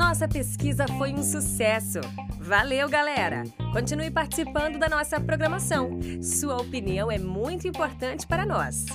Nossa pesquisa foi um sucesso. Valeu, galera! Continue participando da nossa programação. Sua opinião é muito importante para nós.